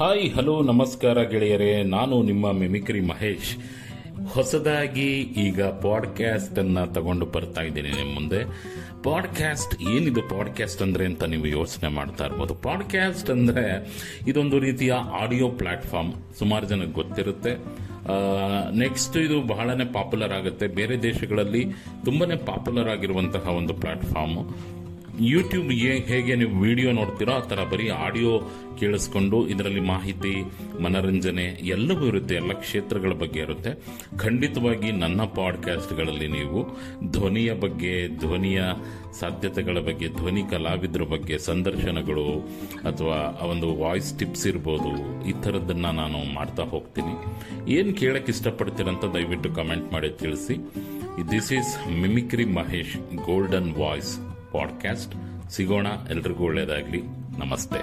Hi, hello, ನಮಸ್ಕಾರ ಗೆಳೆಯರೇ. ನಾನು ನಿಮ್ಮ ಮಿಮಿಕ್ರಿ ಮಹೇಶ್. ಹೊಸದಾಗಿ ಈಗ ಪಾಡ್ಕ್ಯಾಸ್ಟ್ ಅನ್ನ ತಗೊಂಡು ಬರ್ತಾ ಇದ್ದೀನಿ ನಿಮ್ಮ ಮುಂದೆ. ಪಾಡ್ಕ್ಯಾಸ್ಟ್ ಏನಿದು ಪಾಡ್ಕ್ಯಾಸ್ಟ್ ಅಂದ್ರೆ ಅಂತ ನೀವು ಯೋಚನೆ ಮಾಡ್ತಾ ಇರ್ಬೋದು. ಪಾಡ್ಕ್ಯಾಸ್ಟ್ ಅಂದ್ರೆ ಇದೊಂದು ರೀತಿಯ ಆಡಿಯೋ ಪ್ಲಾಟ್ಫಾರ್ಮ್ ಸುಮಾರು ಜನಕ್ಕೆ ಗೊತ್ತಿರುತ್ತೆ. ನೆಕ್ಸ್ಟ್ ಇದು ಬಹಳನೇ ಪಾಪ್ಯುಲರ್ ಆಗುತ್ತೆ. ಬೇರೆ ದೇಶಗಳಲ್ಲಿ ತುಂಬಾನೇ ಪಾಪ್ಯುಲರ್ ಆಗಿರುವಂತಹ ಒಂದು ಪ್ಲಾಟ್ಫಾರ್ಮ್ ಯೂಟ್ಯೂಬ್ ಹೇಗೆ ನೀವು ವಿಡಿಯೋ ನೋಡ್ತೀರೋ ಆ ಥರ ಬರೀ ಆಡಿಯೋ ಕೇಳಿಸ್ಕೊಂಡು ಇದರಲ್ಲಿ ಮಾಹಿತಿ, ಮನರಂಜನೆ ಎಲ್ಲವೂ ಇರುತ್ತೆ. ಎಲ್ಲ ಕ್ಷೇತ್ರಗಳ ಬಗ್ಗೆ ಇರುತ್ತೆ. ಖಂಡಿತವಾಗಿ ನನ್ನ ಪಾಡ್ಕ್ಯಾಸ್ಟ್ಗಳಲ್ಲಿ ನೀವು ಧ್ವನಿಯ ಬಗ್ಗೆ, ಧ್ವನಿಯ ಸಾಧ್ಯತೆಗಳ ಬಗ್ಗೆ, ಧ್ವನಿ ಕಲಾವಿದ್ರ ಬಗ್ಗೆ, ಸಂದರ್ಶನಗಳು ಅಥವಾ ಒಂದು ವಾಯ್ಸ್ ಟಿಪ್ಸ್ ಇರ್ಬೋದು, ಈ ಥರದ್ದನ್ನ ನಾನು ಮಾಡ್ತಾ ಹೋಗ್ತೀನಿ. ಏನು ಕೇಳಕ್ಕೆ ಇಷ್ಟಪಡ್ತೀರಂತ ದಯವಿಟ್ಟು ಕಮೆಂಟ್ ಮಾಡಿ ತಿಳಿಸಿ. This is mimicry Mahesh golden voice podcast ಸಿಗೋಣ ಎಲ್ರಿಗೂ ಒಳ್ಳೆಯದಾಗಲಿ ನಮಸ್ತೆ.